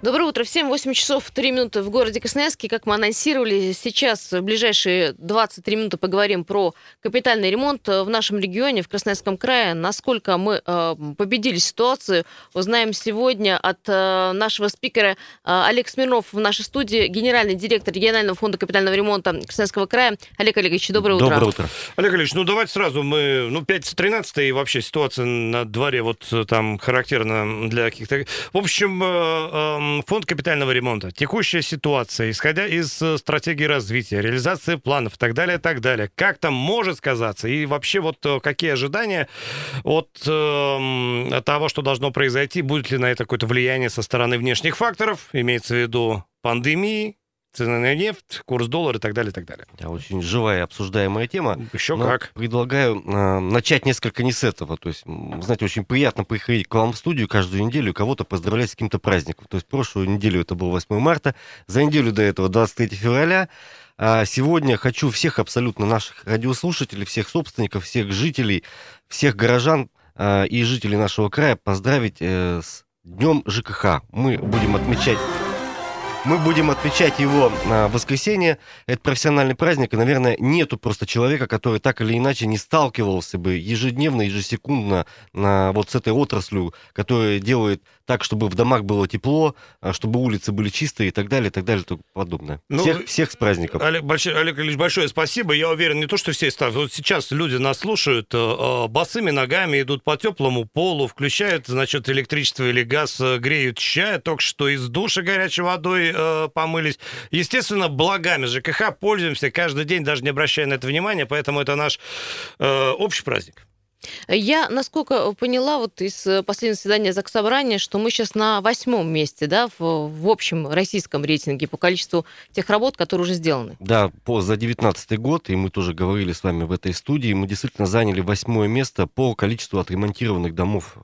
Доброе утро всем. 8 часов 3 минуты в городе Красноярске. Как мы анонсировали, сейчас в ближайшие 23 минуты поговорим про капитальный ремонт в нашем регионе, в Красноярском крае. Насколько мы э, победили ситуацию, узнаем сегодня от э, нашего спикера э, Олег Смирнов в нашей студии, генеральный директор регионального фонда капитального ремонта Красноярского края. Олег Олегович, доброе утро. Доброе утро. Олег Олегович, ну давайте сразу мы, ну 5.13 и вообще ситуация на дворе вот там характерна для каких-то... В общем, э, э, Фонд капитального ремонта, текущая ситуация, исходя из э, стратегии развития, реализации планов и так далее, так далее, как там может сказаться? И вообще вот э, какие ожидания от э, того, что должно произойти? Будет ли на это какое-то влияние со стороны внешних факторов? Имеется в виду пандемии, цены на нефть, курс доллара и так далее, и так далее. Да, очень живая обсуждаемая тема. Еще Но как. Предлагаю э, начать несколько не с этого. То есть, знаете, очень приятно приходить к вам в студию каждую неделю и кого-то поздравлять с каким-то праздником. То есть, прошлую неделю это был 8 марта, за неделю до этого 23 февраля. А сегодня хочу всех абсолютно наших радиослушателей, всех собственников, всех жителей, всех горожан э, и жителей нашего края поздравить э, с Днем ЖКХ. Мы будем отмечать мы будем отмечать его в воскресенье. Это профессиональный праздник, и, наверное, нету просто человека, который так или иначе не сталкивался бы ежедневно, ежесекундно вот с этой отраслью, которая делает так, чтобы в домах было тепло, а, чтобы улицы были чистые и так далее, и так далее, и тому подобное. Ну, всех, всех с праздником. Олег, большой, Олег Ильич, большое спасибо. Я уверен, не то, что все ставят. Вот сейчас люди нас слушают, э, э, босыми ногами идут по теплому полу, включают, значит, электричество или газ, э, греют чай, только что из душа горячей водой э, помылись. Естественно, благами ЖКХ пользуемся каждый день, даже не обращая на это внимания, поэтому это наш э, общий праздник. Я, насколько поняла, вот из э, последнего заседания Заксобрания, что мы сейчас на восьмом месте, да, в, в общем российском рейтинге по количеству тех работ, которые уже сделаны. Да, по, за 2019 год, и мы тоже говорили с вами в этой студии, мы действительно заняли восьмое место по количеству отремонтированных домов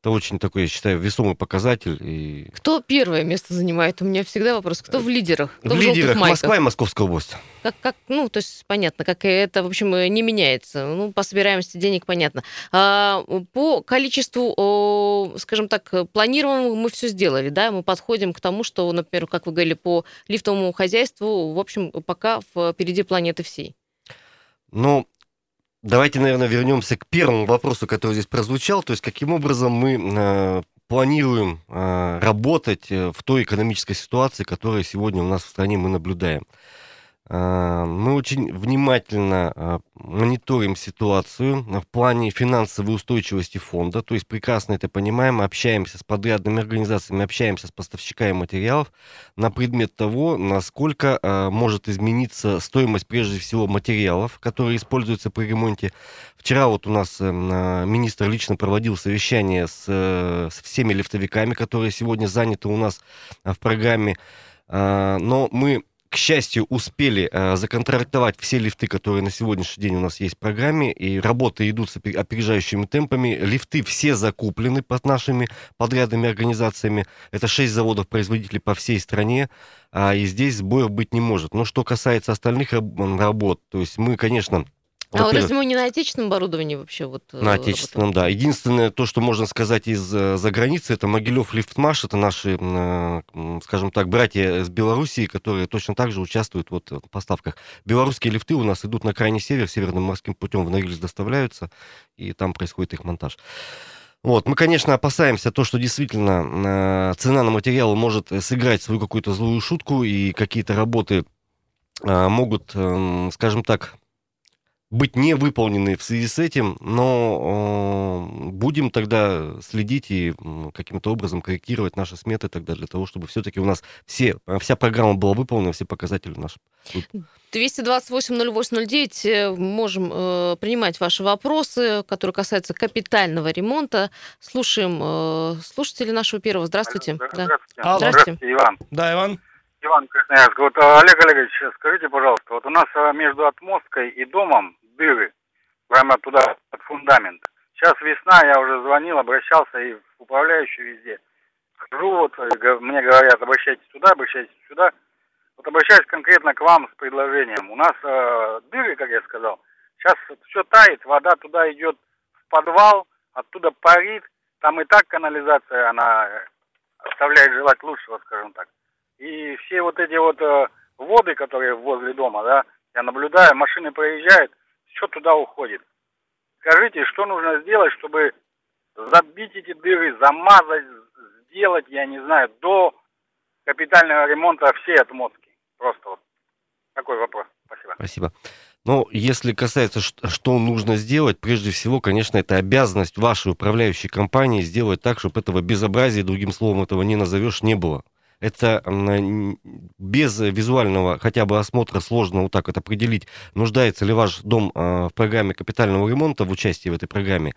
это очень такой, я считаю, весомый показатель. И... Кто первое место занимает? У меня всегда вопрос. Кто в лидерах? Кто в, в лидерах Москва и Московская область. Как, как, ну, то есть понятно, как это, в общем, не меняется. Ну, по собираемости денег понятно. А, по количеству, скажем так, планированного мы все сделали, да, мы подходим к тому, что, например, как вы говорили, по лифтовому хозяйству, в общем, пока впереди планеты всей. Ну, Давайте, наверное, вернемся к первому вопросу, который здесь прозвучал. То есть, каким образом мы э, планируем э, работать э, в той экономической ситуации, которая сегодня у нас в стране мы наблюдаем. А, мы очень внимательно а, мониторим ситуацию в плане финансовой устойчивости фонда, то есть прекрасно это понимаем, общаемся с подрядными организациями, общаемся с поставщиками материалов на предмет того, насколько а, может измениться стоимость прежде всего материалов, которые используются при ремонте. Вчера вот у нас э, министр лично проводил совещание с, э, с всеми лифтовиками, которые сегодня заняты у нас в программе, но мы к счастью, успели э, законтрактовать все лифты, которые на сегодняшний день у нас есть в программе, и работы идут с опережающими темпами. Лифты все закуплены под нашими подрядными организациями. Это шесть заводов-производителей по всей стране, а, и здесь сбоев быть не может. Но что касается остальных работ, то есть мы, конечно, а вот разве мы не на отечественном оборудовании вообще? Вот, э, на отечественном, работаем? да. Единственное, то, что можно сказать из-за э, границы, это Могилев Лифтмаш, это наши, э, скажем так, братья из Белоруссии, которые точно так же участвуют вот в поставках. Белорусские лифты у нас идут на крайний север, северным морским путем в Норильск доставляются, и там происходит их монтаж. Вот, мы, конечно, опасаемся то, что действительно цена на материалы может сыграть свою какую-то злую шутку, и какие-то работы могут, эм, скажем так, быть не выполнены в связи с этим, но э, будем тогда следить и э, каким-то образом корректировать наши сметы тогда для того, чтобы все-таки у нас все, вся программа была выполнена, все показатели наши. 228-08-09 э, можем э, принимать ваши вопросы, которые касаются капитального ремонта. Слушаем э, слушателей нашего первого. Здравствуйте. Здравствуйте. Да. Здравствуйте. Здравствуйте, Иван. Да, Иван. Иван Красноярск. Вот, Олег Олегович, скажите, пожалуйста, вот у нас между отмосткой и домом дыры прямо туда, под фундамент. Сейчас весна, я уже звонил, обращался и в управляющую везде. Хожу, вот, мне говорят, обращайтесь туда, обращайтесь сюда. Вот обращаюсь конкретно к вам с предложением. У нас э, дыры, как я сказал, сейчас все тает, вода туда идет в подвал, оттуда парит, там и так канализация, она оставляет желать лучшего, скажем так. И все вот эти вот э, воды, которые возле дома, да, я наблюдаю, машины проезжают, все туда уходит. Скажите, что нужно сделать, чтобы забить эти дыры, замазать, сделать, я не знаю, до капитального ремонта всей отмотки? Просто вот такой вопрос. Спасибо. Спасибо. Но если касается, что нужно сделать, прежде всего, конечно, это обязанность вашей управляющей компании сделать так, чтобы этого безобразия, другим словом этого не назовешь, не было. Это без визуального хотя бы осмотра сложно вот так вот определить, нуждается ли ваш дом а, в программе капитального ремонта, в участии в этой программе.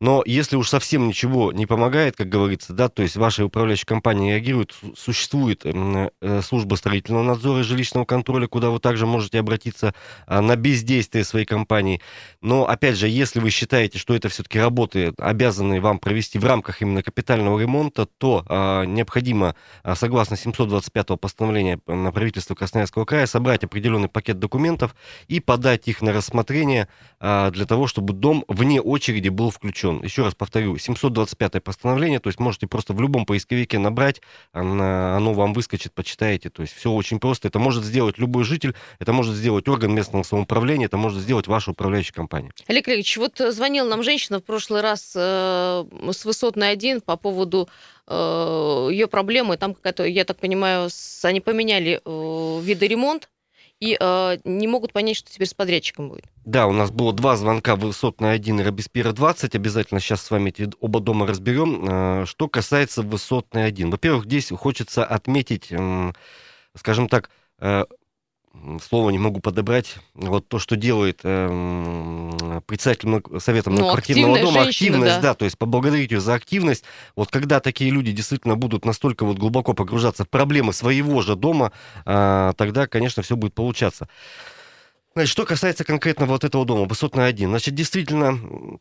Но если уж совсем ничего не помогает, как говорится, да, то есть ваша управляющая компания реагирует, существует э, служба строительного надзора и жилищного контроля, куда вы также можете обратиться а, на бездействие своей компании. Но, опять же, если вы считаете, что это все-таки работы, обязаны вам провести в рамках именно капитального ремонта, то а, необходимо, а, согласно 725 постановления правительство Красноярского края, собрать определенный пакет документов и подать их на рассмотрение для того, чтобы дом вне очереди был включен запрещен. Еще раз повторю, 725 постановление, то есть можете просто в любом поисковике набрать, оно, вам выскочит, почитаете. То есть все очень просто. Это может сделать любой житель, это может сделать орган местного самоуправления, это может сделать ваша управляющая компания. Олег Олегович, вот звонила нам женщина в прошлый раз э, с высотной 1 по поводу э, ее проблемы. Там какая-то, я так понимаю, они поменяли э, виды ремонт и э, не могут понять, что теперь с подрядчиком будет. Да, у нас было два звонка высотная 1 и Робеспьера 20. Обязательно сейчас с вами эти оба дома разберем. Э, что касается высотной 1. Во-первых, здесь хочется отметить, скажем так, э, слово не могу подобрать, вот то, что делает председатель совета ну, квартирного дома, женщина, активность, да. да, то есть поблагодарить ее за активность. Вот когда такие люди действительно будут настолько вот глубоко погружаться в проблемы своего же дома, э, тогда, конечно, все будет получаться. Значит, что касается конкретно вот этого дома, высотный один, значит, действительно, а,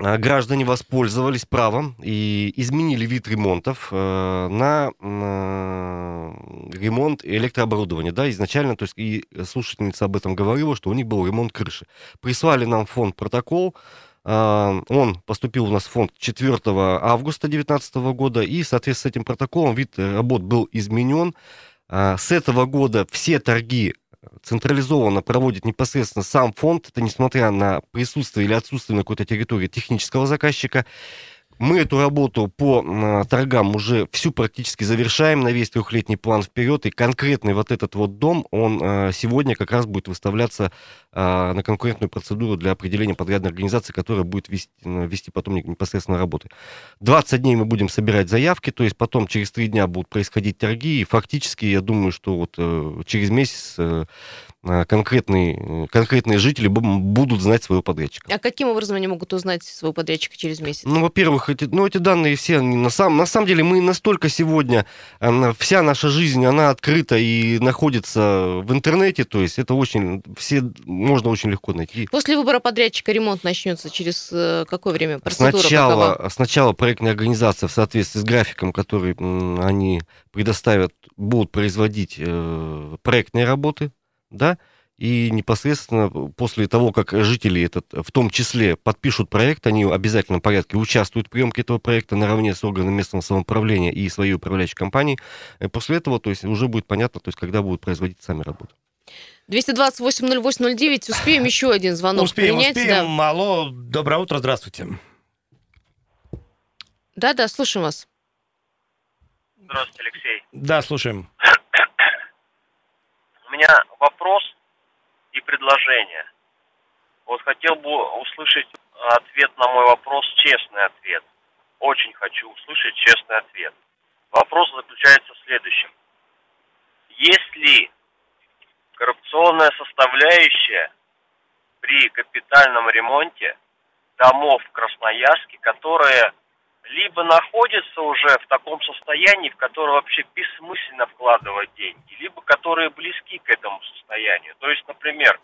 граждане воспользовались правом и изменили вид ремонтов э, на э, ремонт электрооборудования. Да, изначально, то есть и слушательница об этом говорила, что у них был ремонт крыши. Прислали нам фонд протокол, э, он поступил у нас в фонд 4 августа 2019 года, и, соответственно, с этим протоколом вид работ был изменен. Э, с этого года все торги централизованно проводит непосредственно сам фонд, это несмотря на присутствие или отсутствие на какой-то территории технического заказчика. Мы эту работу по торгам уже всю практически завершаем на весь трехлетний план вперед. И конкретный вот этот вот дом, он э, сегодня как раз будет выставляться э, на конкурентную процедуру для определения подрядной организации, которая будет вести, вести потом непосредственно работы. 20 дней мы будем собирать заявки, то есть потом через 3 дня будут происходить торги. И фактически, я думаю, что вот э, через месяц а, конкретные, конкретные жители будут знать своего подрядчика. А каким образом они могут узнать своего подрядчика через месяц? Ну, во-первых, эти, ну, эти данные все, они, на, самом, на самом деле, мы настолько сегодня, вся наша жизнь, она открыта и находится в интернете, то есть это очень, все можно очень легко найти. После выбора подрядчика ремонт начнется через э, какое время? Процедура сначала, какова? сначала проектная организация в соответствии с графиком, который они предоставят, будут производить э, проектные работы, да, и непосредственно после того, как жители этот, в том числе подпишут проект, они в обязательном порядке участвуют в приемке этого проекта наравне с органами местного самоуправления и своей управляющей компанией. И после этого то есть, уже будет понятно, то есть, когда будут производить сами работы. 228-08-09, успеем еще один звонок успеем, принять? Успеем, да. Алло, доброе утро, здравствуйте. Да-да, слушаем вас. Здравствуйте, Алексей. Да, слушаем. У меня предложение. Вот хотел бы услышать ответ на мой вопрос, честный ответ. Очень хочу услышать честный ответ. Вопрос заключается в следующем. Есть ли коррупционная составляющая при капитальном ремонте домов в Красноярске, которые либо находятся уже в таком состоянии, в которое вообще бессмысленно вкладывать деньги, либо которые близки к этому состоянию. То есть, например,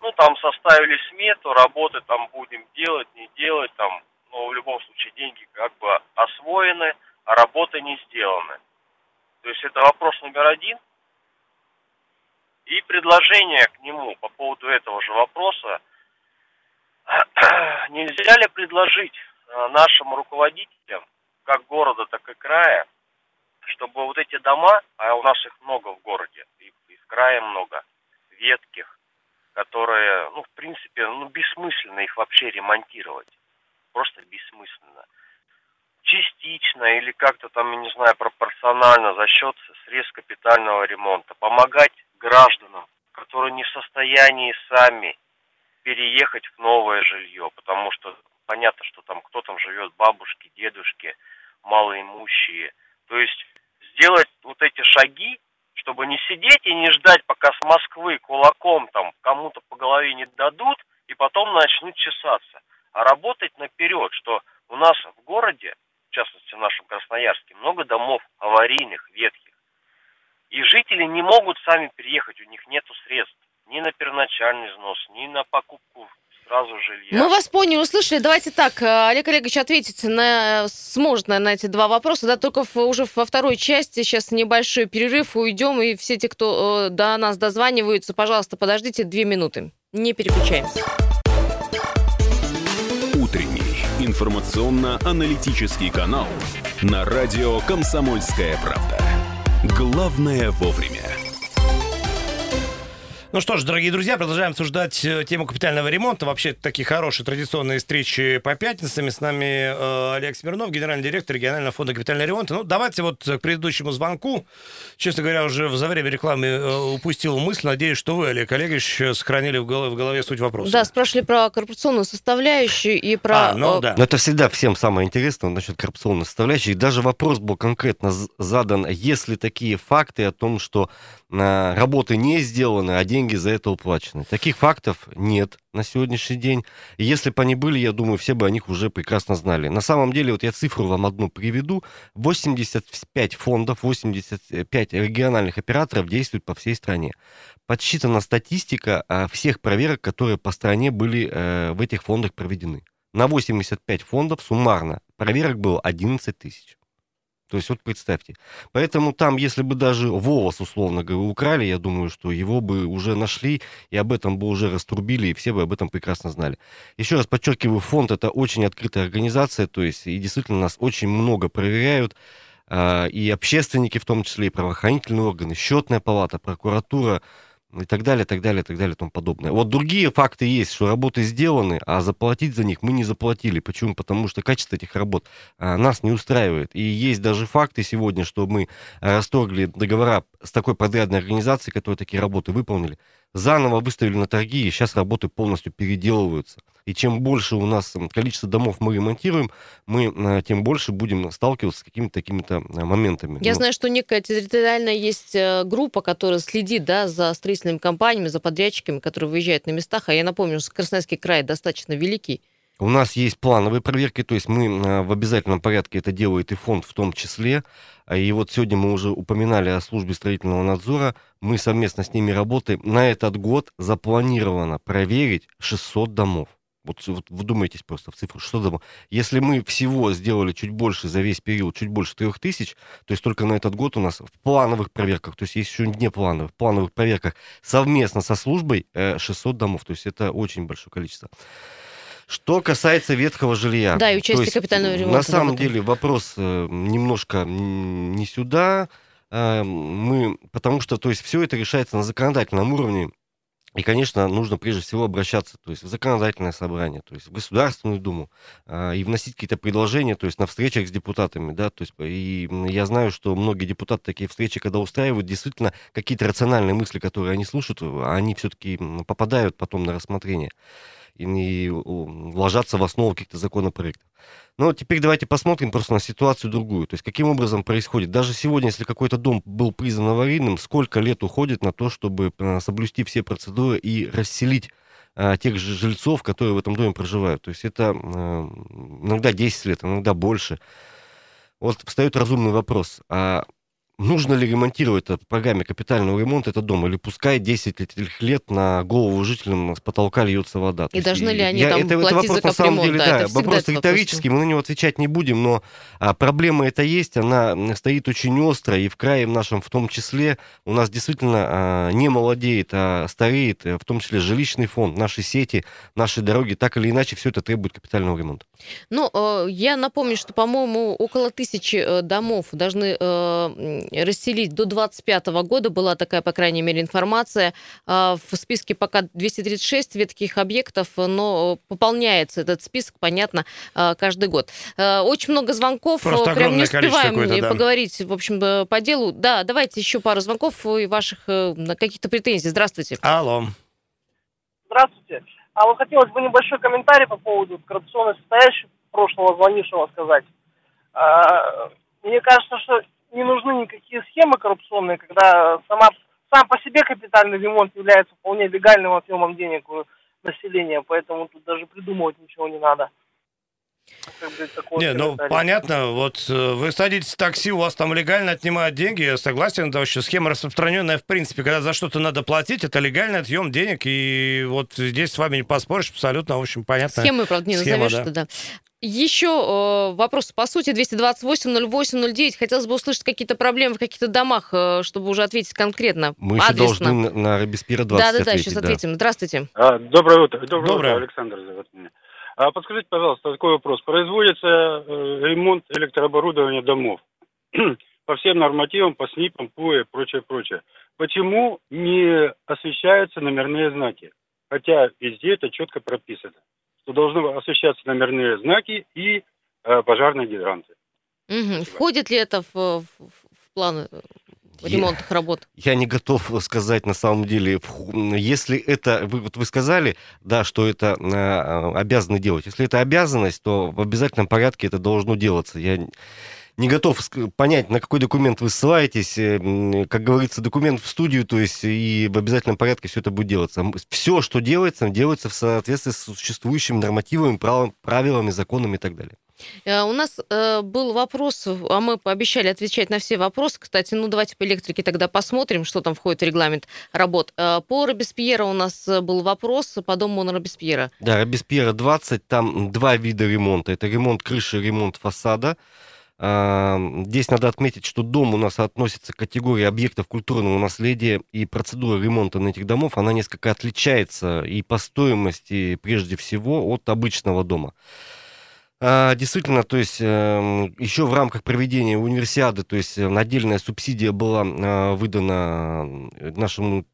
ну там составили смету, работы там будем делать, не делать, там, но в любом случае деньги как бы освоены, а работы не сделаны. То есть это вопрос номер один. И предложение к нему по поводу этого же вопроса. Нельзя ли предложить нашим руководителям, как города, так и края, чтобы вот эти дома, а у нас их много в городе, и в крае много, ветких, которые, ну, в принципе, ну, бессмысленно их вообще ремонтировать. Просто бессмысленно. Частично или как-то там, я не знаю, пропорционально за счет средств капитального ремонта. Помогать гражданам, которые не в состоянии сами переехать в новое жилье, потому что понятно, что там живет, бабушки, дедушки, малоимущие. То есть сделать вот эти шаги, чтобы не сидеть и не ждать, пока с Москвы кулаком там кому-то по голове не дадут, и потом начнут чесаться, а работать наперед, что у нас в городе, в частности в нашем Красноярске, много домов аварийных, ветхих, и жители не могут сами переехать, у них нет средств. Ни на первоначальный взнос, ни на покупку сразу жилья. Мы вас поняли, услышали. Давайте так, э, Олег Олегович ответите на, сможет на, на эти два вопроса, да, только в, уже во второй части, сейчас небольшой перерыв, уйдем, и все те, кто э, до нас дозваниваются, пожалуйста, подождите две минуты, не переключаемся. Утренний информационно-аналитический канал на радио «Комсомольская правда». Главное вовремя. Ну что ж, дорогие друзья, продолжаем обсуждать э, тему капитального ремонта. Вообще, такие хорошие традиционные встречи по пятницам. с нами э, Олег Смирнов, генеральный директор регионального фонда капитального ремонта. Ну, давайте вот к предыдущему звонку. Честно говоря, уже за время рекламы э, упустил мысль. Надеюсь, что вы, Олег Олегович, сохранили в голове, в голове суть вопроса. Да, спрашивали про коррупционную составляющую и про... А, ну, да. Но это всегда всем самое интересное насчет коррупционной составляющей. И даже вопрос был конкретно задан, если такие факты о том, что работы не сделаны, а деньги за это уплачены. Таких фактов нет на сегодняшний день. Если бы они были, я думаю, все бы о них уже прекрасно знали. На самом деле, вот я цифру вам одну приведу. 85 фондов, 85 региональных операторов действуют по всей стране. Подсчитана статистика а, всех проверок, которые по стране были э, в этих фондах проведены. На 85 фондов суммарно проверок было 11 тысяч. То есть вот представьте. Поэтому там, если бы даже волос, условно говоря, украли, я думаю, что его бы уже нашли, и об этом бы уже раструбили, и все бы об этом прекрасно знали. Еще раз подчеркиваю, фонд это очень открытая организация, то есть и действительно нас очень много проверяют, а, и общественники в том числе, и правоохранительные органы, счетная палата, прокуратура, и так далее, так далее, так далее, и тому подобное. Вот другие факты есть, что работы сделаны, а заплатить за них мы не заплатили. Почему? Потому что качество этих работ а, нас не устраивает. И есть даже факты сегодня, что мы расторгли договора с такой подрядной организацией, которая такие работы выполнили, заново выставили на торги, и сейчас работы полностью переделываются. И чем больше у нас количество домов мы ремонтируем, мы э, тем больше будем сталкиваться с какими-то такими-то э, моментами. Я ну, знаю, что некая территориальная есть э, группа, которая следит да, за строительными компаниями, за подрядчиками, которые выезжают на местах. А я напомню, что Красноярский край достаточно великий. У нас есть плановые проверки, то есть мы в обязательном порядке это делает и фонд в том числе. И вот сегодня мы уже упоминали о службе строительного надзора. Мы совместно с ними работаем. На этот год запланировано проверить 600 домов. Вот, вот вдумайтесь просто в цифру, что там. Если мы всего сделали чуть больше за весь период, чуть больше трех тысяч, то есть только на этот год у нас в плановых проверках, то есть есть еще не плановых, в плановых проверках совместно со службой 600 э, домов, то есть это очень большое количество. Что касается ветхого жилья. Да, и участие есть, капитального ремонта. На самом деле вопрос э, немножко не сюда. Э, мы, потому что то есть, все это решается на законодательном уровне. И, конечно, нужно прежде всего обращаться то есть, в законодательное собрание, то есть в Государственную Думу, э, и вносить какие-то предложения, то есть на встречах с депутатами, да, то есть, и я знаю, что многие депутаты такие встречи, когда устраивают, действительно какие-то рациональные мысли, которые они слушают, они все-таки попадают потом на рассмотрение и, и ложатся в основу каких-то законопроектов. Но теперь давайте посмотрим просто на ситуацию другую. То есть каким образом происходит. Даже сегодня, если какой-то дом был признан аварийным, сколько лет уходит на то, чтобы э, соблюсти все процедуры и расселить а, тех же жильцов, которые в этом доме проживают. То есть это а, иногда 10 лет, иногда больше. Вот встает разумный вопрос. А нужно ли ремонтировать по программе капитального ремонта этот дом, или пускай 10 этих лет на голову жителям с потолка льется вода. И должны ли они там это, платить это вопрос, за на самом деле, да, вопрос риторический, мы на него отвечать не будем, но а, проблема это есть, она стоит очень остро, и в крае нашем в том числе у нас действительно а, не молодеет, а стареет, в том числе жилищный фонд, наши сети, наши дороги, так или иначе все это требует капитального ремонта. Ну, э, я напомню, что, по-моему, около тысячи э, домов должны э, расселить до 2025 года. Была такая, по крайней мере, информация. В списке пока 236 ветких объектов, но пополняется этот список, понятно, каждый год. Очень много звонков. Просто Прям не успеваем да. поговорить, в общем, по делу. Да, давайте еще пару звонков и ваших каких-то претензий. Здравствуйте. Алло. Здравствуйте. А вот хотелось бы небольшой комментарий по поводу коррупционной состоящей прошлого звонившего сказать. А, мне кажется, что не нужны никакие схемы коррупционные, когда сама, сам по себе капитальный ремонт является вполне легальным отъемом денег у населения, поэтому тут даже придумывать ничего не надо. Не, ну понятно, вот э, вы садитесь в такси, у вас там легально отнимают деньги, я согласен, это вообще схема распространенная в принципе, когда за что-то надо платить, это легальный отъем денег, и вот здесь с вами не поспоришь, абсолютно, в общем, понятно. Схемы, правда, не схема, назовешь, да. да. Еще э, вопрос по сути 228-08-09. Хотелось бы услышать какие-то проблемы в каких-то домах, э, чтобы уже ответить конкретно. Мы адресно. еще должны на, Робеспьера 20 Да, да, да, сейчас да. ответим. Здравствуйте. А, доброе утро. Доброе, доброе. утро, Александр зовут меня. А подскажите, пожалуйста, такой вопрос. Производится э, ремонт электрооборудования домов по всем нормативам, по СНИПам, ПУЭ, прочее, прочее. Почему не освещаются номерные знаки? Хотя везде это четко прописано что должны освещаться номерные знаки и э, пожарные гидранты. Угу. Входит ли это в, в, в планы э, ремонтных я, работ? Я не готов сказать на самом деле. Если это, вы, вот вы сказали, да, что это э, обязаны делать. Если это обязанность, то в обязательном порядке это должно делаться. Я не готов понять, на какой документ вы ссылаетесь. Э, как говорится, документ в студию, то есть и в обязательном порядке все это будет делаться. Все, что делается, делается в соответствии с существующими нормативами, правилами, законами и так далее. Э, у нас э, был вопрос, а мы пообещали отвечать на все вопросы. Кстати, ну давайте по электрике тогда посмотрим, что там входит в регламент работ. Э, по Робеспьера у нас был вопрос по дому на Робеспьера. Да, Робеспьера 20, там два вида ремонта. Это ремонт крыши, ремонт фасада. Здесь надо отметить, что дом у нас относится к категории объектов культурного наследия, и процедура ремонта на этих домов, она несколько отличается и по стоимости, прежде всего, от обычного дома. А, действительно, то есть эм, еще в рамках проведения универсиады, то есть э, отдельная субсидия была а, выдана э, нашему,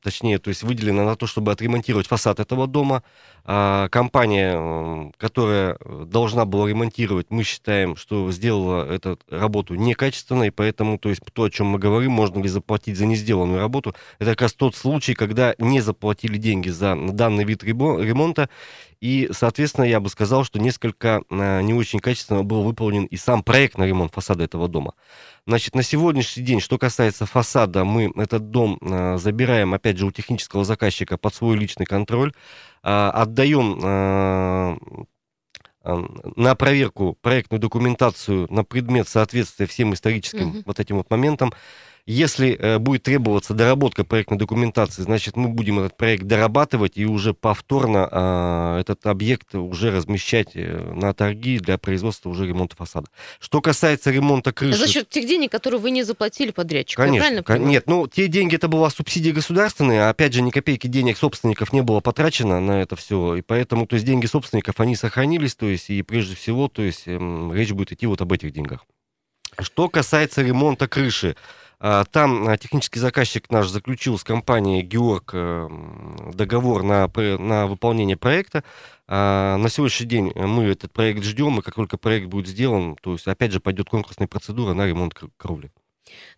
точнее, то есть выделена на то, чтобы отремонтировать фасад этого дома. А, компания, которая должна была ремонтировать, мы считаем, что сделала эту работу некачественно, и поэтому, то есть то, о чем мы говорим, можно ли заплатить за несделанную работу, это как раз тот случай, когда не заплатили деньги за данный вид ремонта, и, соответственно, я бы сказал, что несколько э, не очень качественно был выполнен и сам проект на ремонт фасада этого дома. Значит, на сегодняшний день, что касается фасада, мы этот дом э, забираем, опять же, у технического заказчика под свой личный контроль, э, отдаем на проверку проектную документацию на предмет соответствия всем историческим mm-hmm. вот этим вот моментам. Если э, будет требоваться доработка проектной документации, значит, мы будем этот проект дорабатывать и уже повторно э, этот объект уже размещать э, на торги для производства уже ремонта фасада. Что касается ремонта крыши... За счет тех денег, которые вы не заплатили подрядчику, Конечно, кон- нет, ну, те деньги, это была субсидия государственная, а опять же, ни копейки денег собственников не было потрачено на это все, и поэтому, то есть, деньги собственников, они сохранились, то есть, и прежде всего, то есть, э, речь будет идти вот об этих деньгах. Что касается ремонта крыши, а, там а, технический заказчик наш заключил с компанией Георг э, договор на, на выполнение проекта. А, на сегодняшний день мы этот проект ждем, и как только проект будет сделан, то есть опять же пойдет конкурсная процедура на ремонт кровли.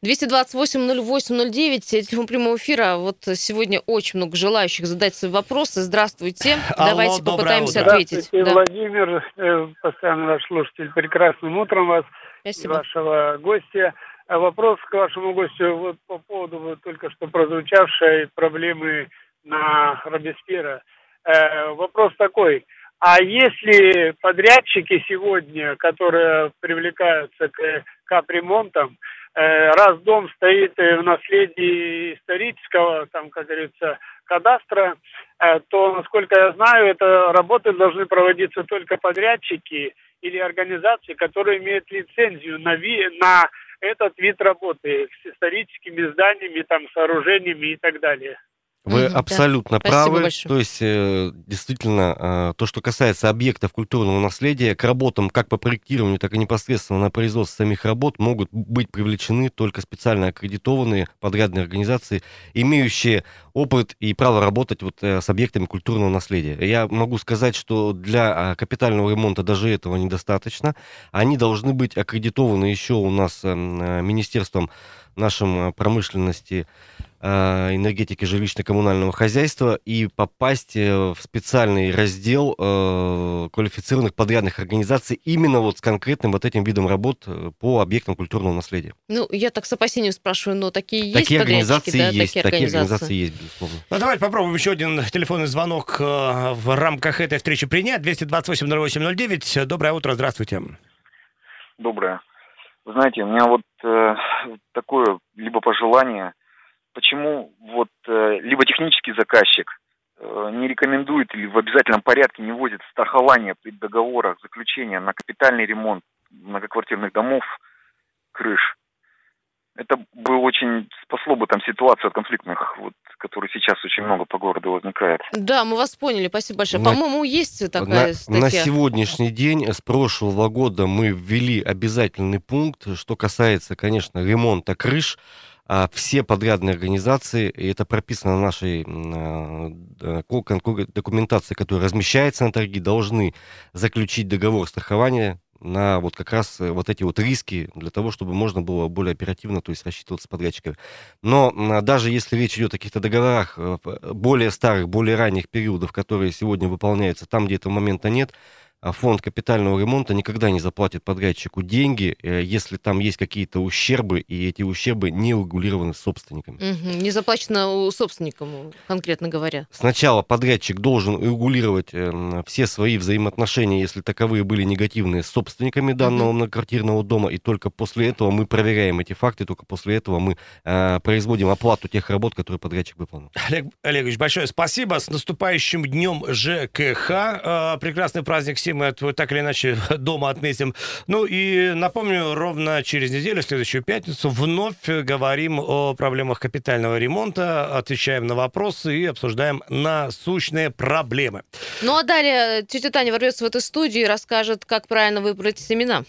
228-08-09, телефон прямого эфира. Вот сегодня очень много желающих задать свои вопросы. Здравствуйте. Алло, Давайте попытаемся утро. ответить. Да. Владимир, э, постоянно ваш слушатель. Прекрасным утром вас Спасибо. и вашего гостя. А вопрос к вашему гостю вот по поводу вот только что прозвучавшей проблемы на Робеспьера. Э, вопрос такой. А если подрядчики сегодня, которые привлекаются к капремонтам, э, раз дом стоит в наследии исторического, там, как говорится, кадастра, э, то, насколько я знаю, это работы должны проводиться только подрядчики или организации, которые имеют лицензию на, ви, на этот вид работы с историческими зданиями, там, сооружениями и так далее. Вы угу, абсолютно да. правы. То есть, э, действительно, э, то, что касается объектов культурного наследия, к работам как по проектированию, так и непосредственно на производство самих работ могут быть привлечены только специально аккредитованные подрядные организации, имеющие опыт и право работать вот э, с объектами культурного наследия. Я могу сказать, что для капитального ремонта даже этого недостаточно. Они должны быть аккредитованы еще у нас эм, Министерством нашим промышленности Э, энергетики жилищно-коммунального хозяйства и попасть э, в специальный раздел э, квалифицированных подрядных организаций именно вот с конкретным вот этим видом работ по объектам культурного наследия. Ну, я так с опасением спрашиваю, но такие есть такие организации да, есть, такие, такие организации есть, безусловно. Ну, давайте попробуем еще один телефонный звонок в рамках этой встречи принять. 228-08-09. Доброе утро, здравствуйте. Доброе. Вы знаете, у меня вот э, такое либо пожелание почему вот э, либо технический заказчик э, не рекомендует или в обязательном порядке не вводит страхование при договорах заключения на капитальный ремонт многоквартирных домов, крыш. Это бы очень спасло бы там ситуацию от конфликтных, вот, которые сейчас очень много по городу возникает. Да, мы вас поняли, спасибо большое. На, По-моему, есть такая на, статья. На сегодняшний день, с прошлого года мы ввели обязательный пункт, что касается, конечно, ремонта крыш а все подрядные организации, и это прописано в нашей а, документации, которая размещается на торги, должны заключить договор страхования на вот как раз э, вот эти вот риски для того, чтобы можно было более оперативно, то есть рассчитываться с подрядчиками. Но даже если речь идет о каких-то договорах э, более старых, более ранних периодов, которые сегодня выполняются там, где этого момента нет, а фонд капитального ремонта никогда не заплатит подрядчику деньги, э, если там есть какие-то ущербы, и эти ущербы не урегулированы собственниками. Угу, не заплачено собственникам, конкретно говоря. Сначала подрядчик должен урегулировать э, все свои взаимоотношения, если таковые были негативные, с собственниками данного угу. многоквартирного дома, и только после этого мы проверяем эти факты, только после этого мы э, производим оплату тех работ, которые подрядчик выполнил. Олег Олегович, большое спасибо. С наступающим днем ЖКХ. Э, прекрасный праздник всем мы это так или иначе дома отметим. Ну и напомню, ровно через неделю, в следующую пятницу, вновь говорим о проблемах капитального ремонта, отвечаем на вопросы и обсуждаем насущные проблемы. Ну а далее тетя Таня ворвется в эту студию и расскажет, как правильно выбрать семена.